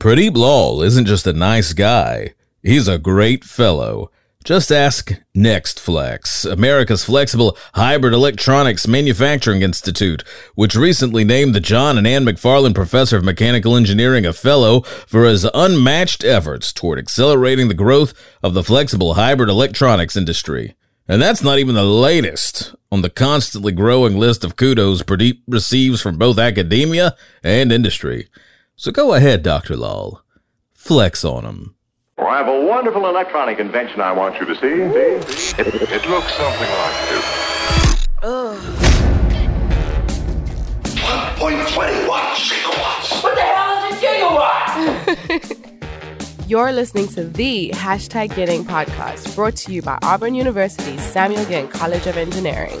Pradeep Lal isn't just a nice guy, he's a great fellow. Just ask NextFlex, America's flexible hybrid electronics manufacturing institute, which recently named the John and Ann McFarland Professor of Mechanical Engineering a fellow for his unmatched efforts toward accelerating the growth of the flexible hybrid electronics industry. And that's not even the latest on the constantly growing list of kudos Pradeep receives from both academia and industry. So go ahead, Dr. Lal. Flex on him. Well, I have a wonderful electronic invention I want you to see. see? It, it looks something like this. 1.20 watts, gigawatts. What the hell is a gigawatt? You're listening to the Hashtag Getting podcast, brought to you by Auburn University's Samuel Ginn College of Engineering.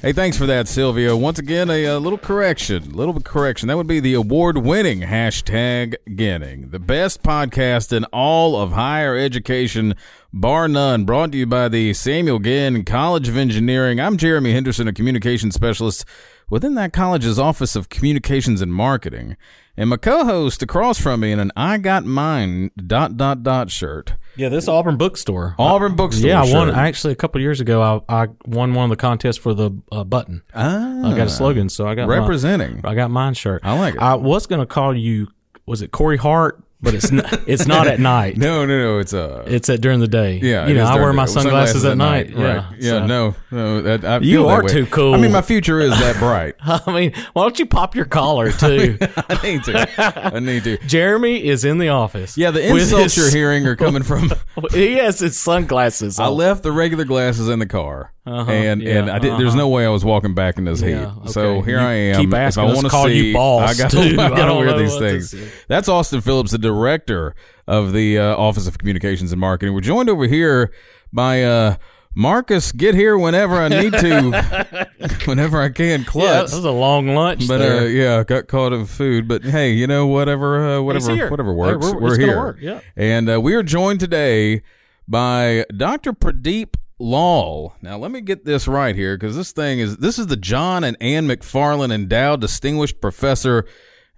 Hey, thanks for that, Sylvia. Once again, a, a little correction, a little bit correction. That would be the award-winning hashtag Getting, the best podcast in all of higher education, bar none. Brought to you by the Samuel Ginn College of Engineering. I'm Jeremy Henderson, a communications specialist within that college's Office of Communications and Marketing, and my co-host across from me in an "I Got Mine" dot dot dot shirt. Yeah, this Auburn bookstore. Auburn bookstore. Yeah, I won. shirt. Actually, a couple years ago, I, I won one of the contests for the uh, button. Ah, I got a slogan, so I got my- representing. I got mine shirt. I like it. I was going to call you. Was it Corey Hart? But it's not, it's not at night. No, no, no. It's uh, It's at during the day. Yeah, you know, I wear my sunglasses, at night. Right. Yeah, Yeah. so- No. No. That, I You are too cool. I mean, my future is that bright. I mean, why don't you pop your collar too? I need to. I need to. Jeremy is in the office. Yeah, the insults his- you're hearing are coming from. He has his sunglasses. I left the regular glasses in the car, Uh-huh, and yeah, and I did. There's uh-huh. no way I was walking back in this Yeah, heat. So here You I am. keep if I want to call you see, boss, I got. I I got to wear these things. That's Austin Phillips, the director of the uh, Office of Communications and Marketing. We're joined over here by. Uh, Marcus, get here whenever I need to, whenever I can. Yeah, this was a long lunch. But uh, yeah, got caught in food. But hey, you know whatever, uh, whatever, whatever Hey, works. we're- we're gonna here. work, yeah. And uh, we are joined today by Dr. Pradeep Lal. Now let me get this right here because this thing is this is the John and Ann McFarland Endowed Distinguished Professor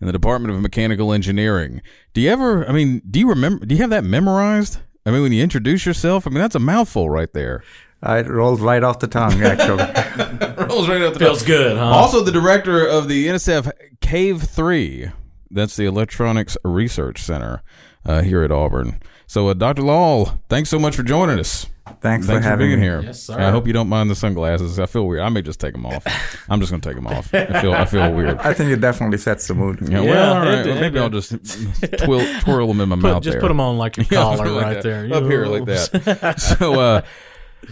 in the Department of Mechanical Engineering. Do you ever? I mean, do you remember? Do you have that memorized? I mean, when you introduce yourself, I mean that's a mouthful right there. Uh, It rolls right off the tongue, actually. Rolls right off the Feels good, huh? Also, the director of the NSF Cave Three. That's the Electronics Research Center uh, here at Auburn. So, uh, Dr. Lal, thanks so much for joining us. Thanks, Thanks for having being me. here. Yes, sir. I hope you don't mind the sunglasses. I feel weird. I may just take them off. I'm just going to take them off. I feel I feel weird. I think it definitely sets the mood. Yeah, Yeah, well, all it right. did, Well, maybe I'll just twirl, twirl them in my Put- mouth. just there. put them on like your Yeah, collar like right that. there. Up here like that. so uh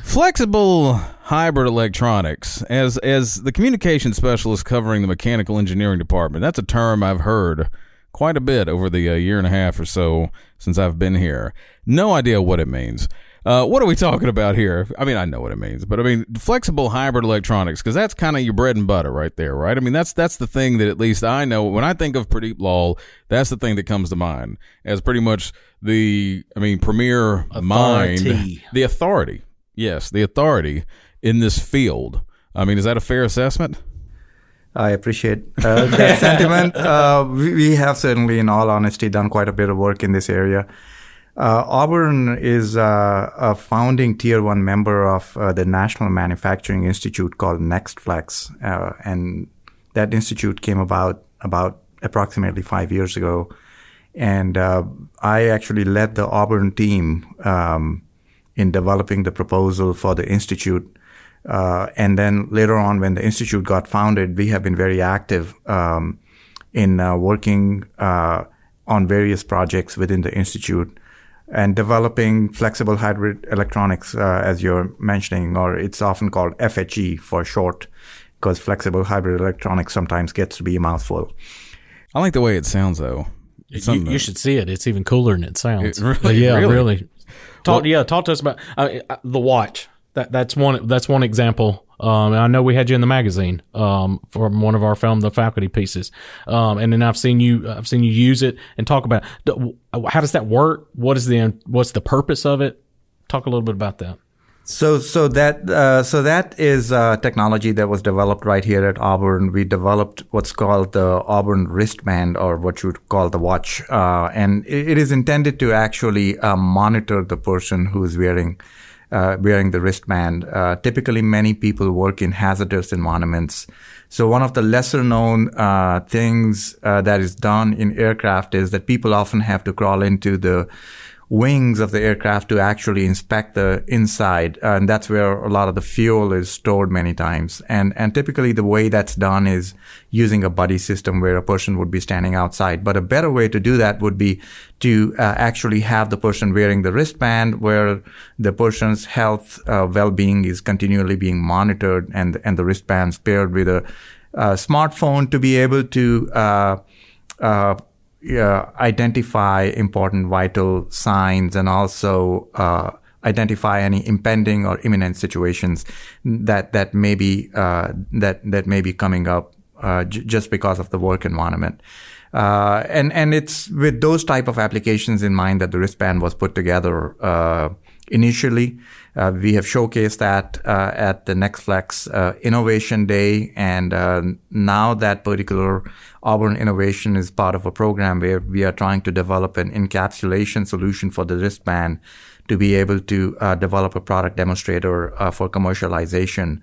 flexible hybrid electronics as as the communication specialist covering the mechanical engineering department. That's a term I've heard quite a bit over the uh, year and a half or so since I've been here. No idea what it means. Uh, what are we talking about here? I mean, I know what it means, but I mean, flexible hybrid electronics, because that's kind of your bread and butter right there, right? I mean, that's that's the thing that at least I know when I think of Pradeep Lal, that's the thing that comes to mind as pretty much the, I mean, premier mind, the authority. Yes, the authority in this field. I mean, is that a fair assessment? I appreciate uh, that sentiment. Uh, we, we have certainly, in all honesty, done quite a bit of work in this area. Uh, Auburn is uh, a founding tier one member of uh, the National Manufacturing Institute called NextFlex, uh, and that institute came about about approximately five years ago. And I actually led the Auburn team um, in developing the proposal for the institute. Uh, and then later on, when the institute got founded, we have been very active um, in uh, working uh, on various projects within the institute and developing flexible hybrid electronics, uh, as you're mentioning, or it's often called FHE for short, because flexible hybrid electronics sometimes gets to be a mouthful. I like the way it sounds, though. You, you that- should see it. It's even cooler than it sounds. It really- yeah, really? really. Talk. yeah, talk to us about uh, uh, the watch. That that's one. That's one example. Um, and I know we had you in the magazine um, from one of our film, the faculty pieces. Um, and then I've seen you. I've seen you use it and talk about how does that work? What is the what's the purpose of it? Talk a little bit about that. So, so that uh, so that is uh, technology that was developed right here at Auburn. We developed what's called the Auburn wristband, or what you would call the watch, uh, and it, it is intended to actually uh, monitor the person who is wearing uh, wearing the wristband. Uh, typically, many people work in hazardous environments. So, one of the lesser known things that is done in aircraft is that people often have to crawl into the wings of the aircraft to actually inspect the inside. And that's where a lot of the fuel is stored many times. And, and typically the way that's done is using a buddy system where a person would be standing outside. But a better way to do that would be to uh, actually have the person wearing the wristband where the person's health, uh, well-being is continually being monitored and, and the wristbands paired with a, smartphone to be able to, uh, uh, uh, identify important vital signs and also uh, identify any impending or imminent situations that that may be uh, that that may be coming up uh, j- just because of the work environment. Uh, and and it's with those type of applications in mind that the wristband was put together initially. Uh, we have showcased that uh, at the NextFlex uh, Innovation Day, and uh, now that particular Auburn innovation is part of a program where we are trying to develop an encapsulation solution for the wristband to be able to uh, develop a product demonstrator uh, for commercialization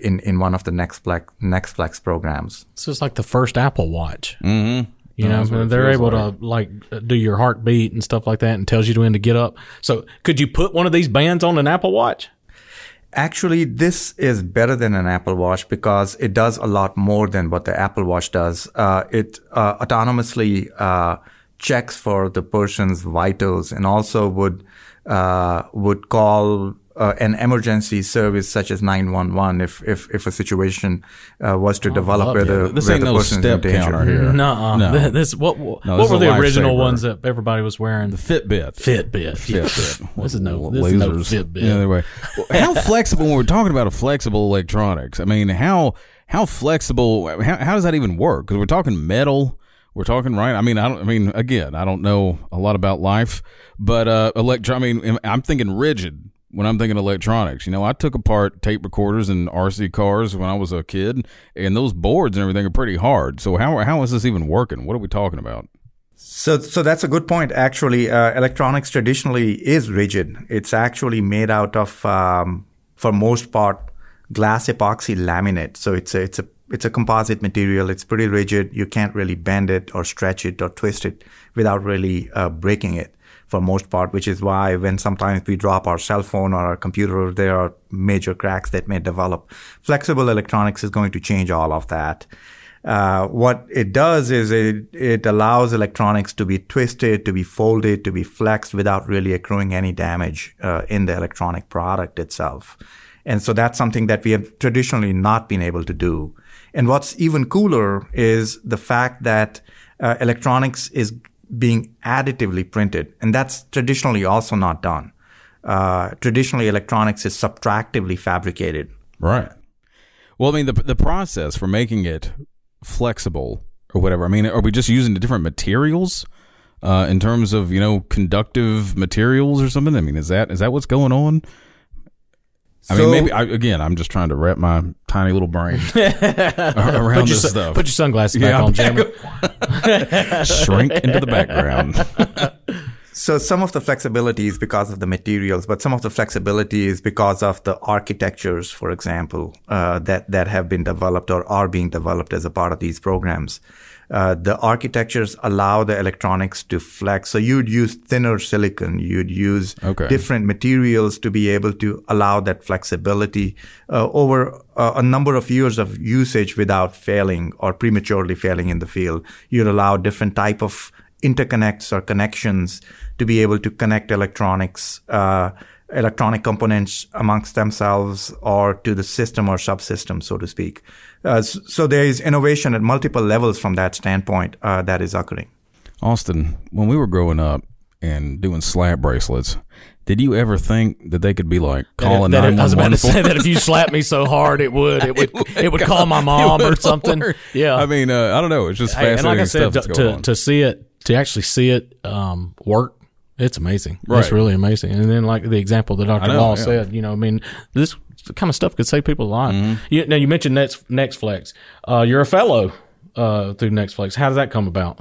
in in one of the NextFlex NextFlex programs. So it's like the first Apple Watch. Mm-hmm. You know, they're able like. to like do your heartbeat and stuff like that, and tells you when to get up. So, could you put one of these bands on an Apple Watch? Actually, this is better than an Apple Watch because it does a lot more than what the Apple Watch does. Uh, it uh, autonomously uh, checks for the person's vitals and also would uh, would call uh, an emergency service such as 911 if if, if a situation uh, was to oh, develop where the, this where ain't the no person's step in danger. counter here. Nuh-uh. No. This what what, No, what this were the original lifesaver. ones that everybody was wearing? The Fitbit. Fitbit. Fitbit. This is no this lasers. is no Fitbit. Yeah, anyway, how flexible? When we're talking about a flexible electronics, I mean, how how flexible? How, how does that even work? Because we're talking metal. We're talking right. I mean, I don't. I mean, again, I don't know a lot about life, but uh, electro. I mean, I'm thinking rigid when I'm thinking electronics. You know, I took apart tape recorders and RC cars when I was a kid, and those boards and everything are pretty hard. So how how is this even working? What are we talking about? So, so that's a good point. Actually, uh, electronics traditionally is rigid. It's actually made out of, um, for most part, glass epoxy laminate. So it's a, it's a, it's a composite material. It's pretty rigid. You can't really bend it or stretch it or twist it without really uh, breaking it for most part, which is why when sometimes we drop our cell phone or our computer, there are major cracks that may develop. Flexible electronics is going to change all of that. Uh, what it does is it, it allows electronics to be twisted, to be folded, to be flexed without really accruing any damage uh, in the electronic product itself. And so that's something that we have traditionally not been able to do. And what's even cooler is the fact that uh, electronics is being additively printed, and that's traditionally also not done. Uh, traditionally, electronics is subtractively fabricated. Right. Well, I mean, the the process for making it flexible or whatever. I mean, are we just using different materials uh, in terms of you know conductive materials or something? I mean, is that is that what's going on? I mean, maybe I, again, I'm just trying to wrap my tiny little brain around Put your, this sun- stuff. put your sunglasses Yeah, back on, back Shrink into the background. So some of the flexibility is because of the materials, but some of the flexibility is because of the architectures, for example, uh, that that have been developed or are being developed as a part of these programs. Uh, the architectures allow the electronics to flex. So you'd use thinner silicon, you'd use Okay. different materials to be able to allow that flexibility uh, over uh, a number of years of usage without failing or prematurely failing in the field. You'd allow different type of interconnects or connections to be able to connect electronics, uh, electronic components amongst themselves or to the system or subsystem, so to speak. Uh, so there is innovation at multiple levels from that standpoint uh, that is occurring. Austin, when we were growing up and doing slap bracelets, did you ever think that they could be like calling That- that- I was about to say that if you slapped me so hard, it would it would it would call my mom or something. Yeah, I mean, uh, I don't know. It's just Hey, fascinating and like I said, stuff to, to, to see it, to actually see it um, work It's amazing. Right. It's really amazing. And then, like the example that Dr. know, Lal yeah. said, you know, I mean, this kind of stuff could save people a lot. Mm-hmm. You, now, you mentioned Next, NextFlex. Uh, you're a fellow uh, through NextFlex. How did that come about?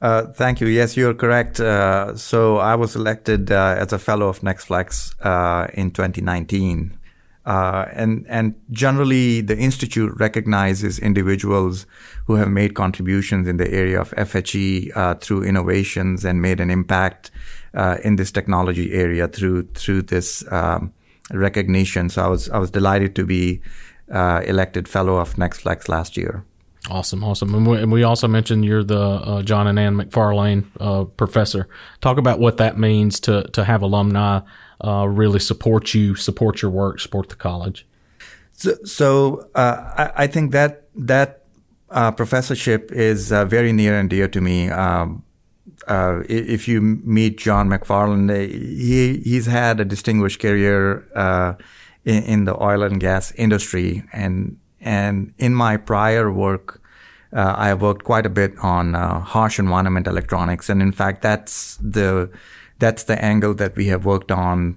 Uh, thank you. Yes, you're correct. Uh, so I was elected uh, as a fellow of NextFlex uh, in 2019. Uh, and and generally, the institute recognizes individuals who have made contributions in the area of FHE uh, through innovations and made an impact uh, in this technology area through through this um, recognition. So I was I was delighted to be uh, elected fellow of NextFlex last year. Awesome, awesome. And we, and we also mentioned you're the uh, John and Ann McFarland uh, professor. Talk about what that means to to have alumni uh, really support you, support your work, support the college. So, so uh, I, I think that that uh, professorship is uh, very near and dear to me. Um, if you meet John McFarland, uh, he he's had a distinguished career in, in the oil and gas industry, and and in my prior work, uh, I have worked quite a bit on uh, harsh environment electronics, and in fact, that's the that's the angle that we have worked on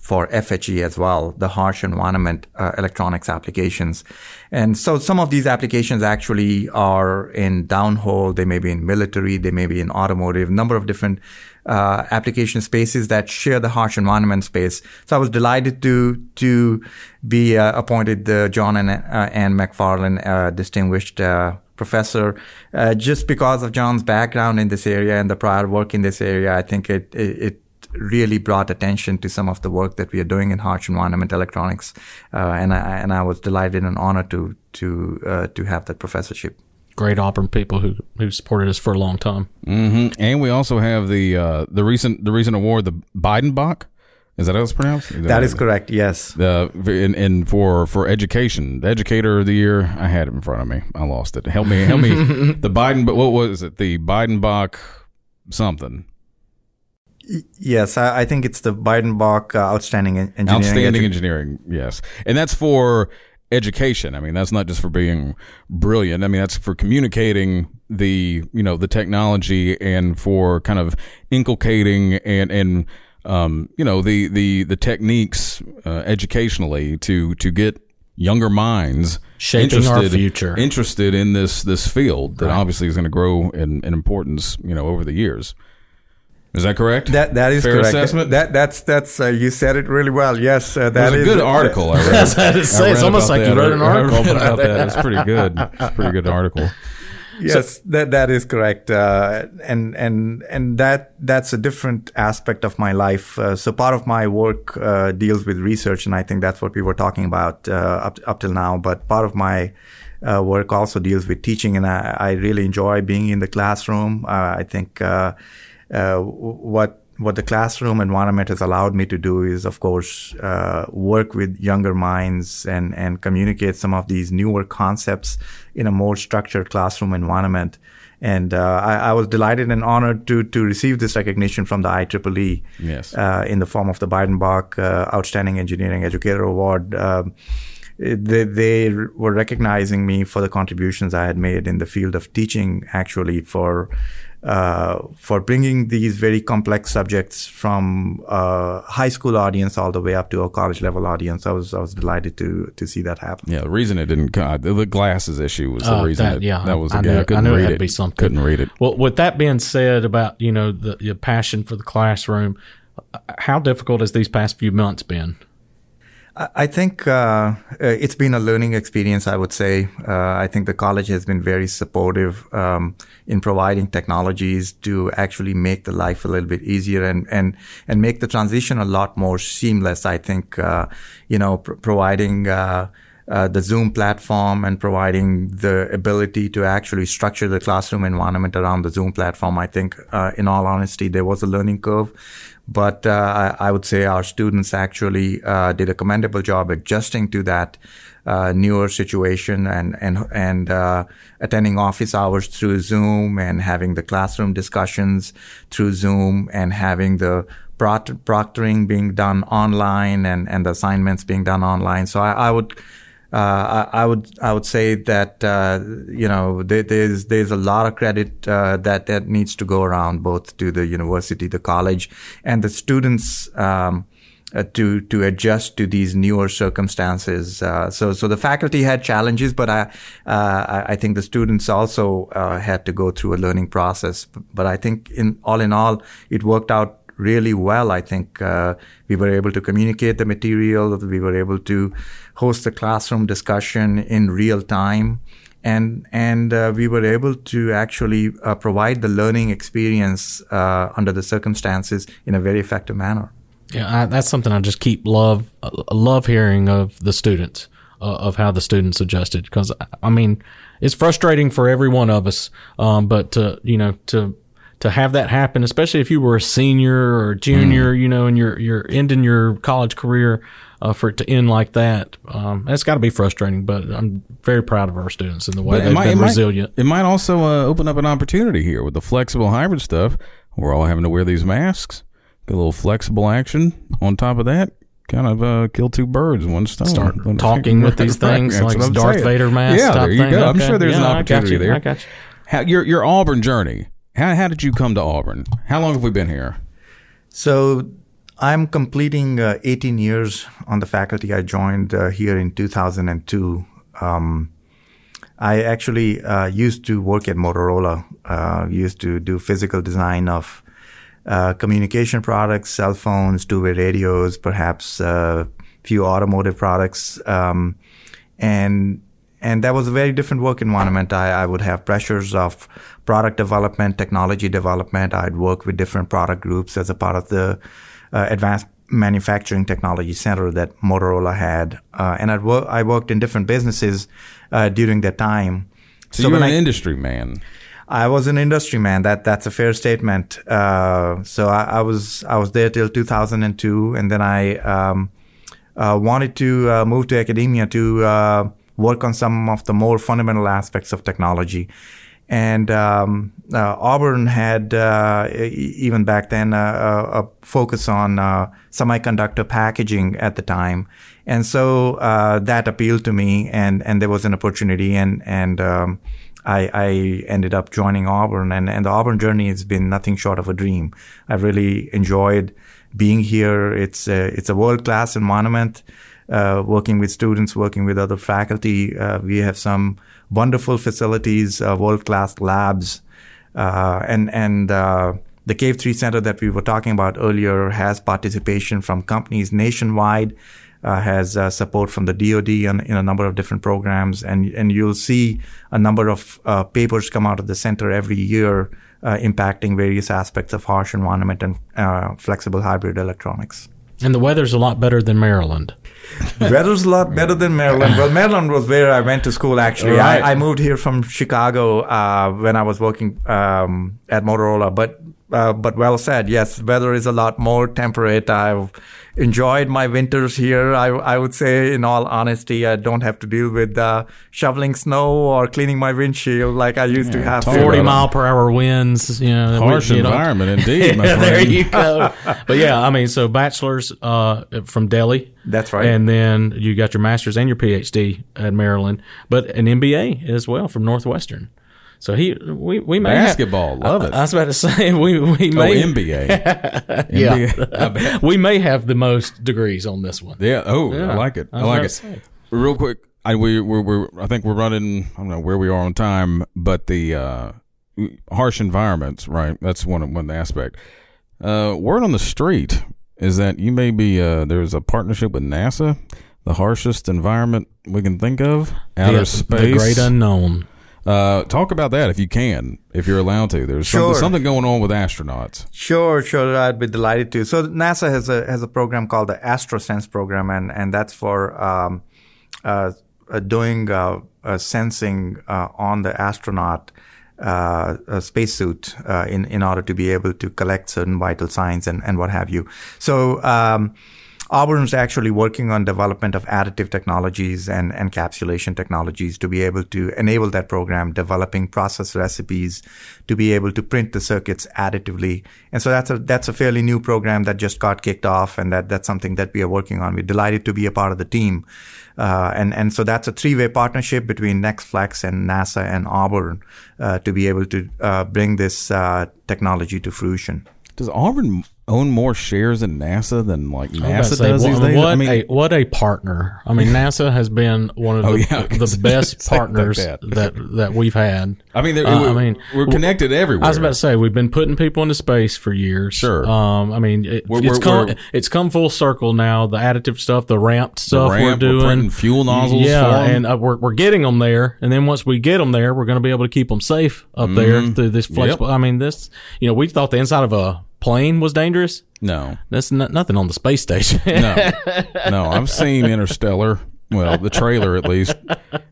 for FHE as well, the harsh environment uh, electronics applications. And so some of these applications actually are in downhole, they may be in military, they may be in automotive, number of different uh, application spaces that share the harsh environment space. So I was delighted to to be uh, appointed the John and uh, Ann McFarland uh, distinguished uh, professor uh, just because of John's background in this area and the prior work in this area. I think it it, it really brought attention to some of the work that we are doing in harsh environment electronics, uh, and I and I was delighted and honored to to uh, to have that professorship. Great Auburn people who who supported us for a long time. hmm And we also have the uh, the recent the recent award, the Biedenbach. Is that how it's pronounced? That is correct. Yes. The in, in for for education, the educator of the year. I had it in front of me. I lost it. Help me, help me. the Biden, but what was it? The Biedenbach something. Yes, I, I think it's the Biedenbach uh, Outstanding Engineering. Outstanding Edu- engineering, yes, and that's for education. I mean, that's not just for being brilliant. I mean, that's for communicating the you know the technology and for kind of inculcating and and um, you know the the the techniques uh, educationally to to get younger minds Shaping our future. interested in this this field that obviously is going to grow in, in importance you know over the years. Is that correct? That that is Fair correct. assessment? That that's that's uh, you said it really well. Yes, uh, It that was a is good article. I read. That's I had to say. I It's almost about like you wrote an I article read about about that. It's pretty good. It's a pretty good article. Yes, that that is correct, uh, and and and that that's a different aspect of my life. Uh, so part of my work uh, deals with research, and I think that's what we were talking about uh, up up till now. But part of my uh, work also deals with teaching, and I, I really enjoy being in the classroom. Uh, I think uh, what what the classroom environment has allowed me to do is, of course, uh, work with younger minds and, and communicate some of these newer concepts in a more structured classroom environment. And uh, I, I was delighted and honored to to receive this recognition from the IEEE Yes. uh, in the form of the Biedenbach uh, Outstanding Engineering Educator Award. Um, they, they were recognizing me for the contributions I had made in the field of teaching, actually, for uh, for bringing these very complex subjects from a high school audience all the way up to a college level audience. I was I was delighted to to see that happen. Yeah, the reason it didn't come, the glasses issue was the Oh, reason. that- it, yeah, that was I again. knew- I I couldn't knew it read had it. to be something. Couldn't read it. Well, with that being said, about you know the your passion for the classroom, uh, how difficult has these past few months been? I think uh, uh, it's been a learning experience. I would say. Uh, I think the college has been very supportive um, in providing technologies to actually make the life a little bit easier and and and make the transition a lot more seamless. I think uh, you know pr- providing. Uh, the Zoom platform and providing the ability to actually structure the classroom environment around the Zoom platform. I think, uh, in all honesty, there was a learning curve, but uh, I, would say our students actually uh, did a commendable job adjusting to that uh, newer situation and and and uh, attending office hours through Zoom and having the classroom discussions through Zoom and having the proct- proctoring being done online and and the assignments being done online. So I, I would I, I, would I would say that uh, you know there, there's there's a lot of credit uh, that that needs to go around both to the university, the college, and the students. Um, uh, to to adjust to these newer circumstances. Uh, so so the faculty had challenges, but I uh, I think the students also uh, had to go through a learning process. But I think in all in all, it worked out really well. I think uh, we were able to communicate the material. We were able to host the classroom discussion in real time. And and uh, we were able to actually uh, provide the learning experience uh, under the circumstances in a very effective manner. Yeah, I, that's something I just keep love love hearing of the students uh, of how the students adjusted because I mean it's frustrating for every one of us, um, but to you know to to have that happen, especially if you were a senior or junior, mm. you know, and you're you're ending your college career, uh, for it to end like that, um, that's got to be frustrating. But I'm very proud of our students and the way but they've might, been it resilient. Might, it might also uh, open up an opportunity here with the flexible hybrid stuff. We're all having to wear these masks. Get a little flexible action on top of that. Kind of uh, kill two birds with one stone. Start talking with these things like Darth saying. Vader mask. Yeah, there you thing. go. Okay. I'm sure there's yeah, an opportunity I there. I got you. How, your your Auburn journey how, how did you come to Auburn? How long have we been here? So I'm completing uh, 18 years on the faculty. I joined uh, here in 2002. Um, I actually uh, used to work at Motorola, uh, used to do physical design of uh, communication products, cell phones, two-way radios, perhaps a uh, few automotive products. Um, and and that was a very different work environment. I, I, would have pressures of product development, technology development. I'd work with different product groups as a part of the uh, advanced manufacturing technology center that Motorola had. Uh, and I'd wor- I worked in different businesses uh, during that time. So, so you were an I, industry man. I was an industry man. That that's a fair statement. Uh, so I, I, was I was there till 2002, and then I um, uh, wanted to uh, move to academia to work on some of the more fundamental aspects of technology. And um, uh, Auburn had, uh, even back then, uh, a focus on uh, semiconductor packaging at the time. And so uh, that appealed to me, and, and there was an opportunity, and, and um, I, I, ended up joining Auburn. And, and the Auburn journey has been nothing short of a dream. I've really enjoyed being here. It's a, it's a world class environment uh, working with students, working with other faculty. Uh, we have some wonderful facilities, uh, world class labs, uh, and and uh, the Cave Three Center that we were talking about earlier has participation from companies nationwide. Uh, has support from the DoD in, in, a number of different programs, and and you'll see a number of papers come out of the center every year, impacting various aspects of harsh environment and flexible hybrid electronics. And the weather's a lot better than Maryland. Weather's a lot better than Maryland. Well, Maryland was where I went to school. Actually, right. I, I, moved here from Chicago uh, when I was working um, at Motorola. But uh, but well said. Yes, weather is a lot more temperate. I've enjoyed my winters here. I, I would say, in all honesty, I don't have to deal with uh, shoveling snow or cleaning my windshield like I used yeah, to have. Forty mile per hour winds. You know, harsh you know. environment indeed. yeah, there you go. but yeah, I mean, so bachelor's uh, from Delhi. That's right. And then you got your master's and your PhD at Maryland, but an MBA as well from Northwestern. So he, we, we may basketball, have, love it. I, I, was about to say we, we may oh, NBA, yeah, we may have the most degrees on this one. Yeah. Oh, yeah. I like it. I, I like it. Real quick, I we we're, we're I think we're running. I don't know where we are on time, but the uh, harsh environments, right? That's one one aspect. Uh, word on the street is that you may be uh, there's a partnership with NASA, the harshest environment we can think of, outer the, space, the great unknown. Uh, talk about that if you can, if you're allowed to. There's sure. something, something, going on with astronauts. Sure, sure. I'd be delighted to. So NASA has a has a program called the AstroSense program, and and that's for um, uh, uh, doing uh, uh, sensing uh, on the astronaut. Uh, a spacesuit uh, in in order to be able to collect certain vital signs and and what have you. So um, Auburn's actually working on development of additive technologies and encapsulation technologies to be able to enable that program, developing process recipes to be able to print the circuits additively. And so that's a that's a fairly new program that just got kicked off, and that that's something that we are working on. We're delighted to be a part of the team. Uh, and and so that's a three-way partnership between NextFlex and NASA and Auburn uh, to be able to uh, bring this uh, technology to fruition. Does Auburn own more shares in NASA than like I was about to NASA say, does what, these days? What, I mean, a, what a partner! I mean, NASA has been one of the, Oh, yeah, the best like partners that. that. that we've had. I mean, Uh, we- I mean, we're connected everywhere. I was about to say we've been putting people into space for years. Sure. Um, I mean, it, We're- it's we're- come we're- it's come full circle now. The additive stuff, the ramped stuff ramp, we're doing, printing fuel nozzles Yeah, and uh, we're we're getting them there. And then once we get them there, we're going to be able to keep them safe up there through this flexible. I mean, this you know we thought the inside of a plane was dangerous. no, That's n- nothing on the space station. no, no. I've seen Interstellar. Well, the trailer at least.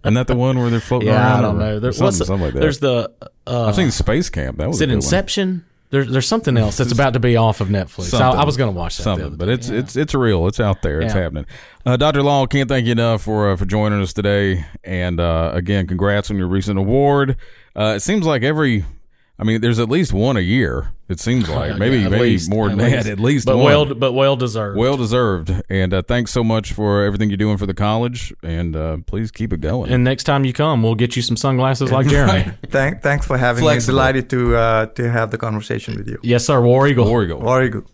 Isn't that the one where they're floating Yeah, around? I don't know. There, something, the- something like that. There's the uh, I've seen Space Camp. That was is it good one. Inception? There's there's something else that's about to be off of Netflix. I, I was going to watch that. something, but it's it's it's real. It's out there. It's Yeah. happening. Uh, Dr. Lal, can't thank you enough for uh, for joining us today. And uh, again, congrats on your recent award. Uh, it seems like every, I mean, there's at least one a year. It seems like maybe At maybe least, more than that. At least but one. well but well deserved. well deserved. And uh, thanks so much for everything you're doing for the college. And uh, please keep it going. and next time you come, we'll get you some sunglasses like Jeremy. Thank, thanks for having Flexible. me. Delighted to uh, to have the conversation with you. yes, sir. War Eagle. War Eagle. War Eagle.